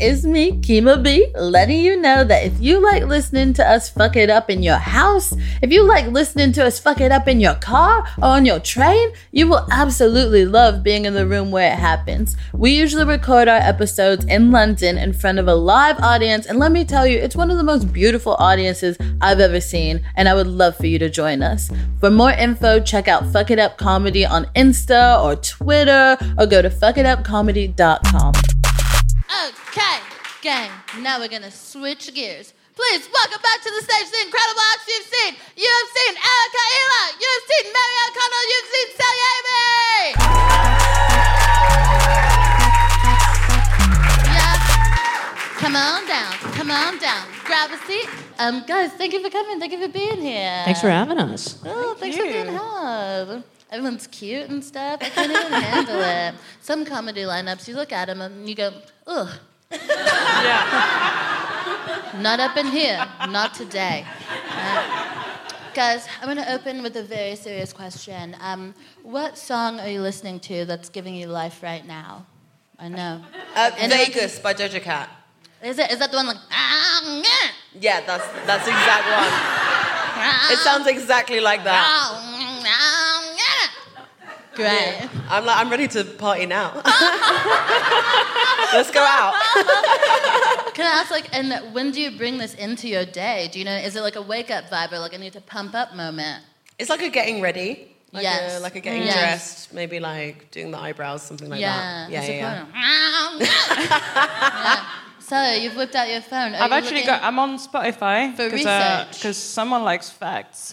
It's me, Kemah B, letting you know that if you like listening to us fuck it up in your house, if you like listening to us fuck it up in your car or on your train, you will absolutely love being in the room where it happens. We usually record our episodes in London in front of a live audience, and let me tell you, it's one of the most beautiful audiences I've ever seen, and I would love for you to join us. For more info, check out Fuck It Up Comedy on Insta or Twitter, or go to focitupcomedy.com. Okay, gang, now we're gonna switch gears. Please welcome back to the stage the incredible acts you've seen. You have seen Erika Ehler, you have seen Mary O'Connell, you've seen Celya AB. Yeah. Come on down, come on down. Grab a seat. Um, guys, thank you for coming. Thank you for being here. Thanks for having us. Oh, thanks for being here Everyone's cute and stuff. I can't even handle it. Some comedy lineups, you look at them and you go, ugh. Not up in here. Not today. Uh, guys, I'm going to open with a very serious question. Um, what song are you listening to that's giving you life right now? I know. Uh, Vegas by Doja Cat. Is it? Is that the one like? "Ah, yeah, Yeah, that's that's the exact one. ah, It sounds exactly like that. Ah, yeah." I'm like, I'm ready to party now. Let's go out. Can I ask, like, and when do you bring this into your day? Do you know, is it like a wake up vibe or like a need to pump up moment? It's like a getting ready. Like Yes. A, like a getting Yes. dressed, maybe like doing the eyebrows, something like yeah. that. Yeah, yeah, a yeah. phone. yeah. So you've whipped out your phone. Are I've you actually got. I'm on Spotify For because research. someone likes facts.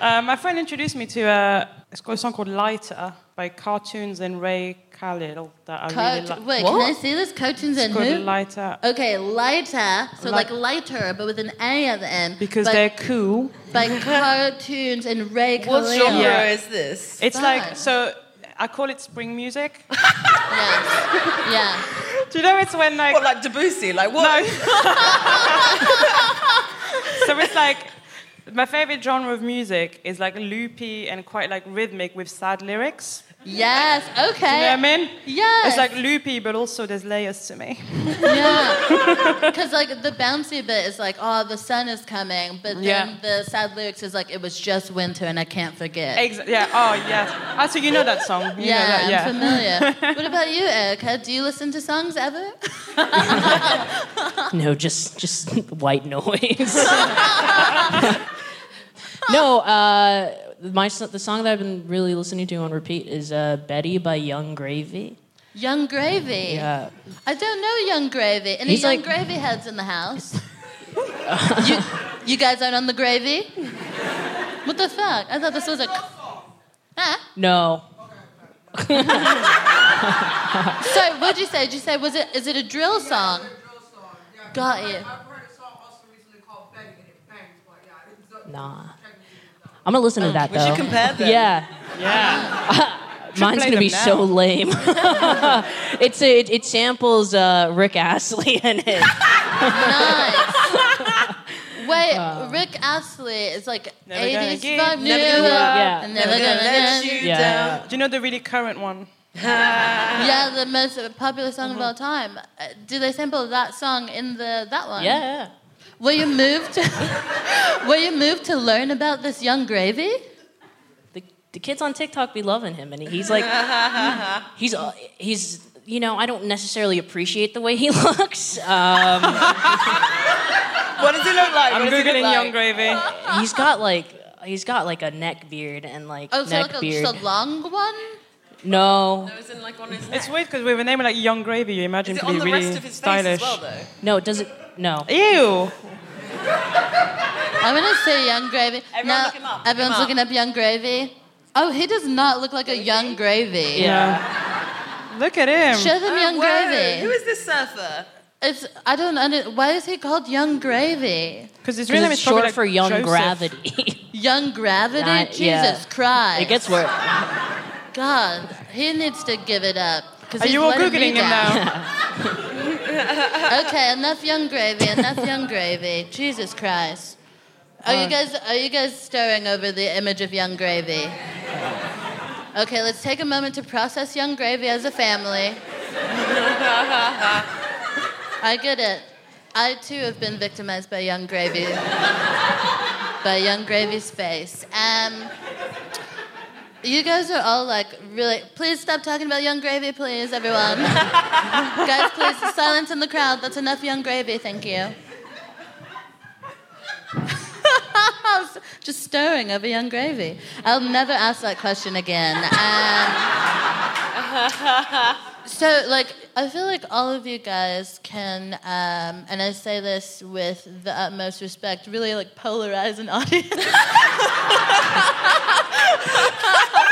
Uh, my friend introduced me to a. It's a song called "Lighter" by Cartoons and Ray Khalil that I really like. Wait, can I see this? Cartoons It's and called who? "Lighter" Okay, lighter. So Li- like lighter, but with an A at the end. because by, they're cool. by cartoons and Ray What genre Yeah. is this? It's Fun. like so. I call it spring music. Yes. Yeah. Do you know it's when like What, like Debussy? Like what? so it's like my favorite genre of music is like loopy and quite like rhythmic with sad lyrics. Yes. Okay. Do you know what I mean? Yes. It's like loopy, but also there's layers to me. Yeah. Because like the bouncy bit is like, oh, the sun is coming, but then Yeah. the sad lyrics is like, it was just winter and I can't forget. Exactly. yeah. Oh, yes. Ah, so you know that song? You yeah, know that, I'm familiar. what about you, Erika? Do you listen to songs ever? No, just just white noise. No, uh, my the song that I've been really listening to on repeat is uh, "Betty" by Yung Gravy. Yung Gravy. Yeah, I don't know Yung Gravy. Any He's Young like- Gravy heads in the house? you, you guys aren't on the gravy? What the fuck? I thought this was a. Huh? no, so what'd you say? Did you say was it? Is it a drill song? Got you. nah. I'm gonna listen to that We though. should compare them. Yeah, Yeah. mine's gonna be them so lame. it's a, it, it samples uh, Rick Astley in it. Nice. Wait, Rick Astley is like Never gonna 80s give, vibe. never Never gonna Yeah. and never Never gonna gonna let let you Yeah. down. Do you know the really current one? Yeah, the most popular song Mm-hmm. of all time. Uh, do they sample that song in the that one? Yeah, yeah. Were you moved? To, were you moved to learn about this Yung Gravy? the, the kids on TikTok be loving him, and he's like, he's uh, he's you know I don't necessarily appreciate the way he looks. Um, What does he look like? I'm What does he look googling like? Yung Gravy. he's got like he's got like a neck beard and like Oh, so neck like a, beard. just a long one? No, It was in, like, on his It's weird because with a name like Yung Gravy, you imagine Is it to be the really rest of his stylish. face as well, though? no, does it? No. Ew. I'm gonna say Yung Gravy. Everyone now, look him up, everyone's him up. looking up Yung Gravy. Oh, he does not look like a young gravy. Yeah. Look at him. Show them oh, young Whoa, gravy. Who is this surfer? It's I don't under, why is he called Yung Gravy? Because his real name is short like for young Joseph. gravity. Young gravity? Not- Jesus yeah. Christ. it gets worse. God, he needs to give it up. Are you all googling him now? okay, enough Yung Gravy. Enough Yung Gravy. Jesus Christ. Are you Uh, guys are you guys stirring over the image of Yung Gravy? Okay, let's take a moment to process Yung Gravy as a family. I get it. I too have been victimized by Yung Gravy. by Yung Gravy's face. Um you guys are all like really. Please stop talking about Yung Gravy, please, everyone. guys, please silence in the crowd. That's enough Yung Gravy. Thank you. I was just stirring over Yung Gravy. I'll never ask that question again. Um, so, like, I feel like all of you guys can, um, and I say this with the utmost respect, really like polarize an audience.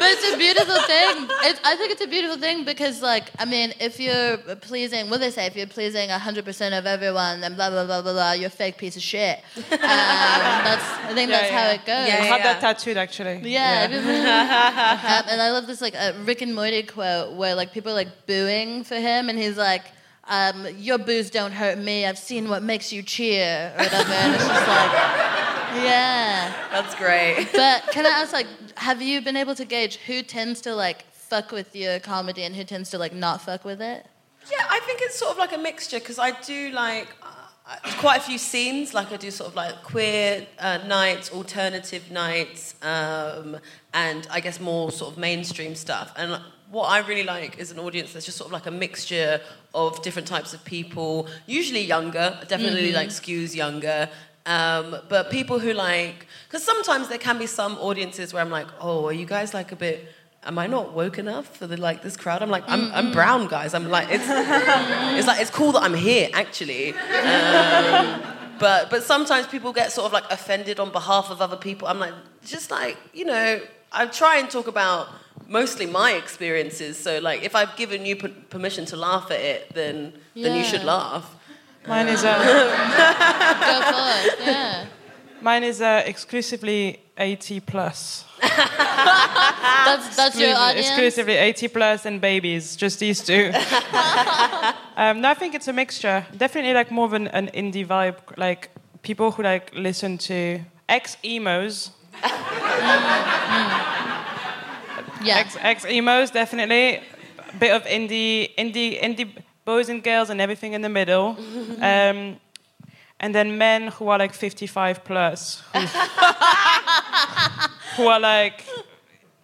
but it's a beautiful thing. It's, I think it's a beautiful thing because, like, I mean, if you're pleasing, what do they say? If you're pleasing 100% of everyone, then blah, blah, blah, blah, blah, you're a fake piece of shit. Um, that's, I think that's how it goes. Yeah, I had that tattooed actually. Yeah, Um, and I love this like uh, Rick and Morty quote where like people are like booing for him, and he's like, um, "Your boos don't hurt me. I've seen what makes you cheer," or whatever. And it's just like, yeah, That's great. But can I ask, like, have you been able to gauge who tends to like fuck with your comedy and who tends to like not fuck with it? Yeah, I think it's sort of like a mixture because I do like uh, quite a few scenes. Like I do sort of like queer uh, nights, alternative nights, um, and I guess more sort of mainstream stuff. And what I really like is an audience that's just sort of like a mixture of different types of people, usually younger, definitely Mhm. like skews younger. Um, but people who like, because sometimes there can be some audiences where I'm like, oh, are you guys like a bit? Am I not woke enough for the like this crowd? I'm like, I'm, I'm brown, guys. I'm like, it's, it's like it's cool that I'm here, actually. Um, but but sometimes people get sort of like offended on behalf of other people. I'm like, just like you know, I try and talk about mostly my experiences. So like, if I've given you per- permission to laugh at it, then then you should laugh. Mine is uh, Go for it. Yeah. mine is uh, exclusively 80 plus. That's that's your audience. Exclusively 80 plus and babies, just these two. um, no, I think it's a mixture. Definitely like more of an, an indie vibe, like people who like listen to ex emos. Yeah. Ex ex emos, definitely. A bit of indie, indie, indie boys and girls and everything in the middle. Um, and then men who are like 55 plus, who, who are like,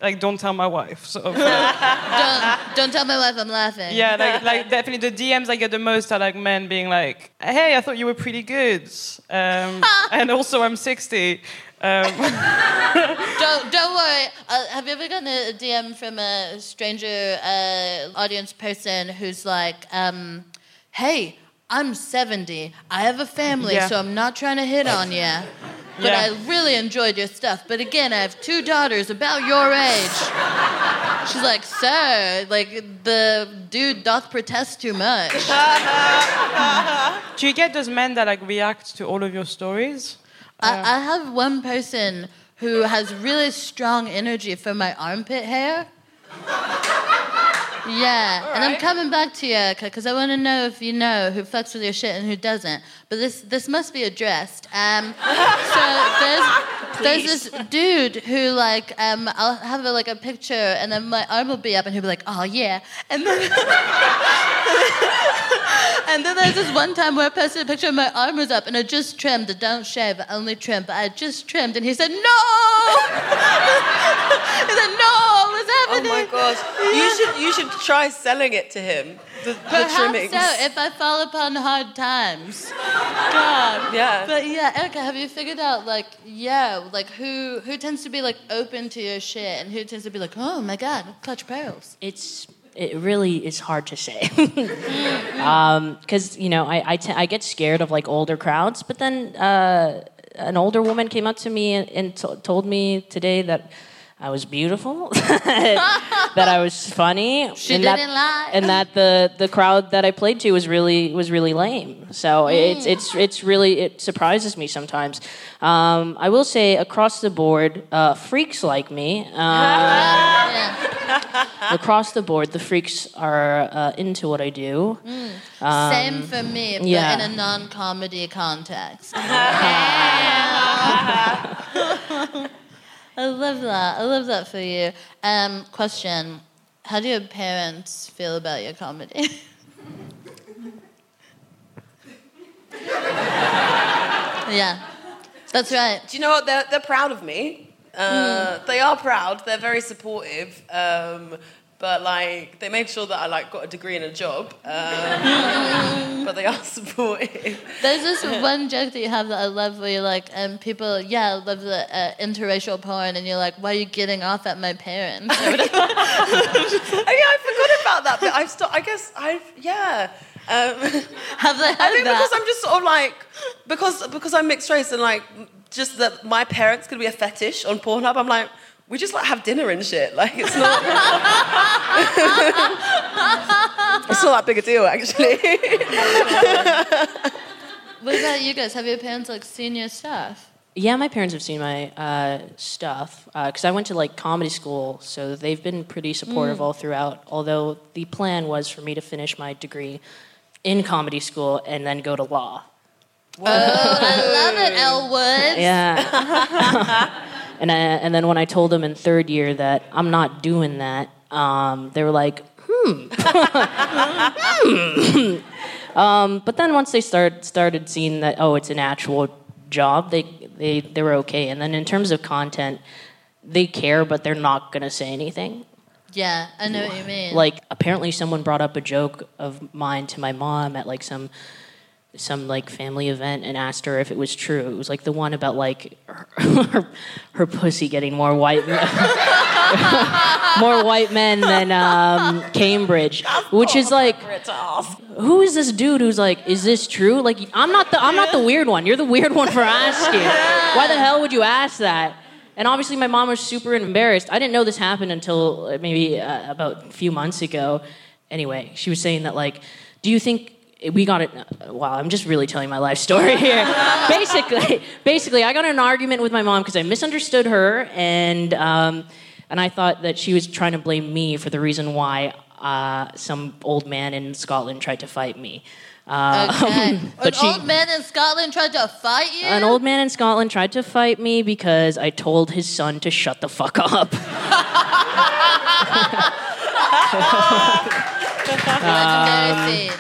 like don't tell my wife. Sort of, don't don't tell my wife I'm laughing. yeah, like, like definitely the DMs I get the most are like men being like, "Hey, I thought you were pretty good," um, and also I'm 60. Um, don't don't worry. Uh, have you ever gotten a DM from a stranger uh, audience person who's like, um, "Hey, I'm 70. I have a family, Yeah. so I'm not trying to hit on you." But Yeah. I really enjoyed your stuff. But again, I have two daughters about your age. She's like, sir, like the dude doth protest too much. do you get those men that like react to all of your stories? I, I have one person who has really strong energy for my armpit hair. Yeah, and I'm coming back to you because I want to know if you know who fucks with your shit and who doesn't. But this this must be addressed. Um, so there's there's this dude who like um, I'll have a, like a picture and then my arm will be up and he'll be like, oh yeah, and then. And then there's this one time where I posted a picture and my arm was up and I just trimmed. I don't shave, I only trim. But I just trimmed, and he said, "No!" he said, "No, what's happening?" Oh my gosh! You should you should try selling it to him. The, the Perhaps trimmings. so, if I fall upon hard times. God. Yeah. But yeah, Erika, have you figured out like yeah, like who who tends to be like open to your shit and who tends to be like, oh my god, clutch pearls? It's it really is hard to say because you know I I, t- I get scared of like older crowds, but then uh, an older woman came up to me and, and to- told me today that I was beautiful, that I was funny, She and didn't that, lie. and that the the crowd that I played to was really was really lame. So it's it's it's really it surprises me sometimes. Um, I will say across the board, uh, freaks like me. Uh, across the board, the freaks are uh, into what I do. Um, Same for me, but yeah. in a non-comedy context. I love that. I love that for you. Um, question: How do your parents feel about your comedy? yeah, that's right. Do you know what? They're, they're proud of me. Uh, They are proud. They're very supportive. Um, but like, they made sure that I like got a degree and a job. Um, but they are supportive. There's this one joke that you have that I love where you're like, and people, yeah, love the uh, interracial porn, and you're like, why are you getting off at my parents? oh, yeah, I forgot about that. But I've st- I guess I've yeah. Um, Have they I think that? because I'm just sort of like because because I'm mixed race and like just that my parents could be a fetish on Pornhub. I'm like. We just like have dinner and shit. Like it's not. it's not that big a deal, actually. What about you guys? Have your parents like seen your stuff? Yeah, my parents have seen my uh, stuff because I went to like comedy school, so they've been pretty supportive Mm. all throughout. Although the plan was for me to finish my degree in comedy school and then go to law. Oh, I love it, Elle Woods. Yeah. And I, and then when I told them in third year that I'm not doing that, um, they were like, hmm. hmm. Um, but then once they start started seeing that oh it's an actual job, they they they were okay. And then in terms of content, they care, but they're not gonna say anything. Yeah, I know what you mean. Like apparently someone brought up a joke of mine to my mom at like some some like family event and asked her if it was true. It was like the one about like her, her, her pussy getting more white more white men than um, Cambridge, which is like who is this dude who's like is this true? Like I'm not the I'm not the weird one. You're the weird one for asking. Why the hell would you ask that? And obviously, my mom was super embarrassed. I didn't know this happened until uh, maybe uh, about a few months ago. Anyway, she was saying that, like, do you think we got it? Wow, I'm just really telling my life story here. basically, basically, I got in an argument with my mom because I misunderstood her, and um, and I thought that she was trying to blame me for the reason why uh, some old man in Scotland tried to fight me. Uh, Okay. An she, old man in Scotland tried to fight you? an old man in Scotland tried to fight me because I told his son to shut the fuck up. Legendary Um,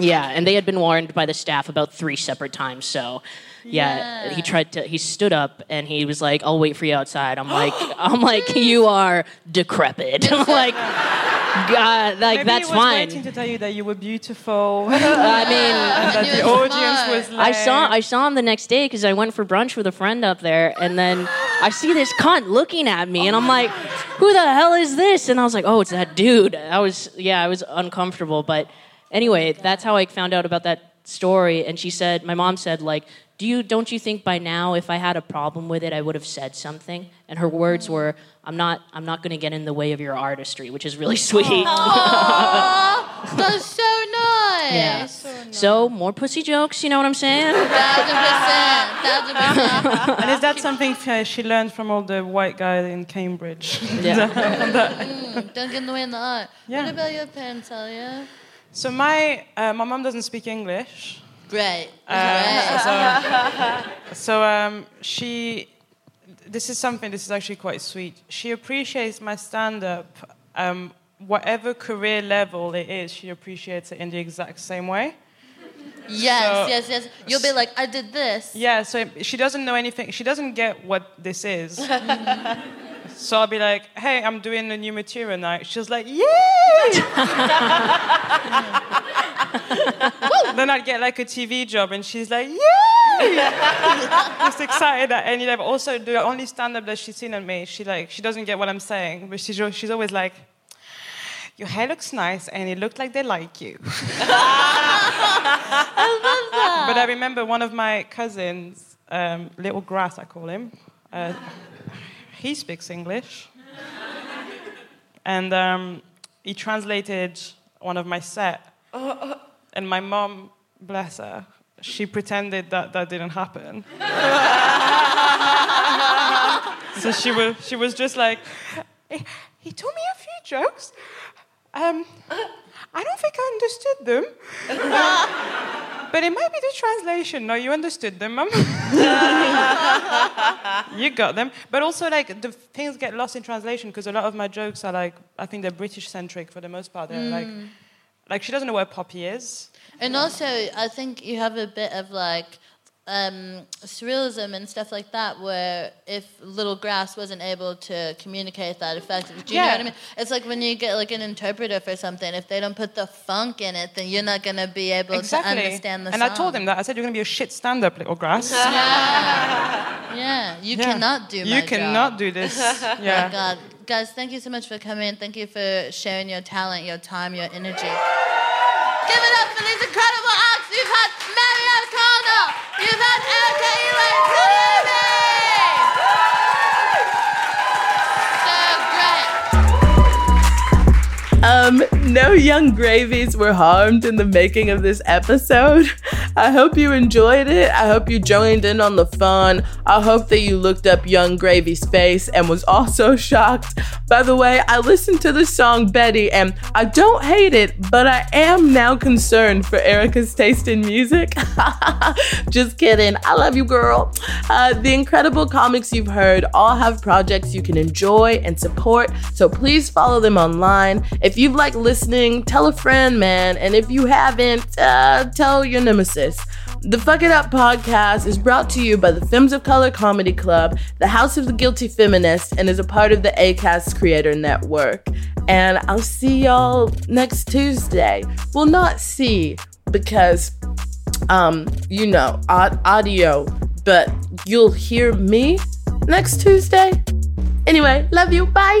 yeah, and they had been warned by the staff about three separate times. So, yeah, he tried to. He stood up and he was like, "I'll wait for you outside." I'm like, I'm like, you are decrepit. I'm like, God, like Maybe that's he was fine. waiting to tell you that you were beautiful. I mean, that the audience was like, I saw I saw him the next day because I went for brunch with a friend up there, and then I see this cunt looking at me, and I'm like, "Who the hell is this?" And I was like, "Oh, it's that dude." I was yeah, I was uncomfortable, but anyway, that's how I found out about that story. And she said, my mom said, like, "Do you don't you think by now, if I had a problem with it, I would have said something?" And her words were, "I'm not I'm not going to get in the way of your artistry," which is really sweet. Aw, that's so nice. Yeah. So more pussy jokes, you know what I'm saying? Thousand percent. Thousand percent. and is that something uh, she learned from all the white guys in Cambridge? Yeah. Mm, don't get in the way in the art. Yeah. What about your parents, Celya? So my uh, my mom doesn't speak English. Great. Uh, so so um, she, this is something. This is actually quite sweet. She appreciates my stand-up, um, whatever career level it is. She appreciates it in the exact same way. Yes, So- yes, yes. You'll be like, I did this. Yeah. So she doesn't know anything. She doesn't get what this is. so I'll be like, "Hey, I'm doing the new material night." She's like, "Yay!" then I'd get like a TV job, and she's like, "Yay!" Just excited at any level. Also, the only stand-up that she's seen on me, she like she doesn't get what I'm saying, but she's she's always like, "Your hair looks nice, and it looked like they like you." But I remember one of my cousins, um, Little Grass, I call him. Uh, he speaks English. and um, he translated one of my set. And my mom, bless her, she pretended that that didn't happen. so she was, she was just like, he, he told me a few jokes. Um, I don't think I understood them. But it might be the translation. No, you understood them, mum. you got them. But also, like, the things get lost in translation because a lot of my jokes are like, I think they're British centric for the most part. They're like, Mm. like she doesn't know where Poppy is. And also, I think you have a bit of like um, surrealism and stuff like that, where if Little Grass wasn't able to communicate that effectively, do you know what I mean? It's like when you get like an interpreter for something, if they don't put the funk in it, then you're not gonna be able exactly. to understand the and song. I told him that. I said, You're going to be a shit stand up, little grass. Yeah, you Yeah. cannot do You cannot job. do this. Oh Yeah. my God. Guys, thank you so much for coming. Thank you for sharing your talent, your time, your energy. Give it up for these incredible Um, no Yung Gravies were harmed in the making of this episode. I hope you enjoyed it. I hope you joined in on the fun. I hope that you looked up Yung Gravy's face and was also shocked. By the way, I listened to the song Betty and I don't hate it, but I am now concerned for Erika's taste in music. Just kidding. I love you, girl. Uh, the incredible comics you've heard all have projects you can enjoy and support, so please follow them online. If you've liked listening, tell a friend, man. And if you haven't, uh, tell your nemesis. The Fuck It Up podcast is brought to you by the Films of Color Comedy Club, the House of the Guilty Feminist, and is a part of the Acast Creator Network. And I'll see y'all next Tuesday. Well, not see, because um, you know, aud- audio, but you'll hear me next Tuesday. Anyway, love you. Bye.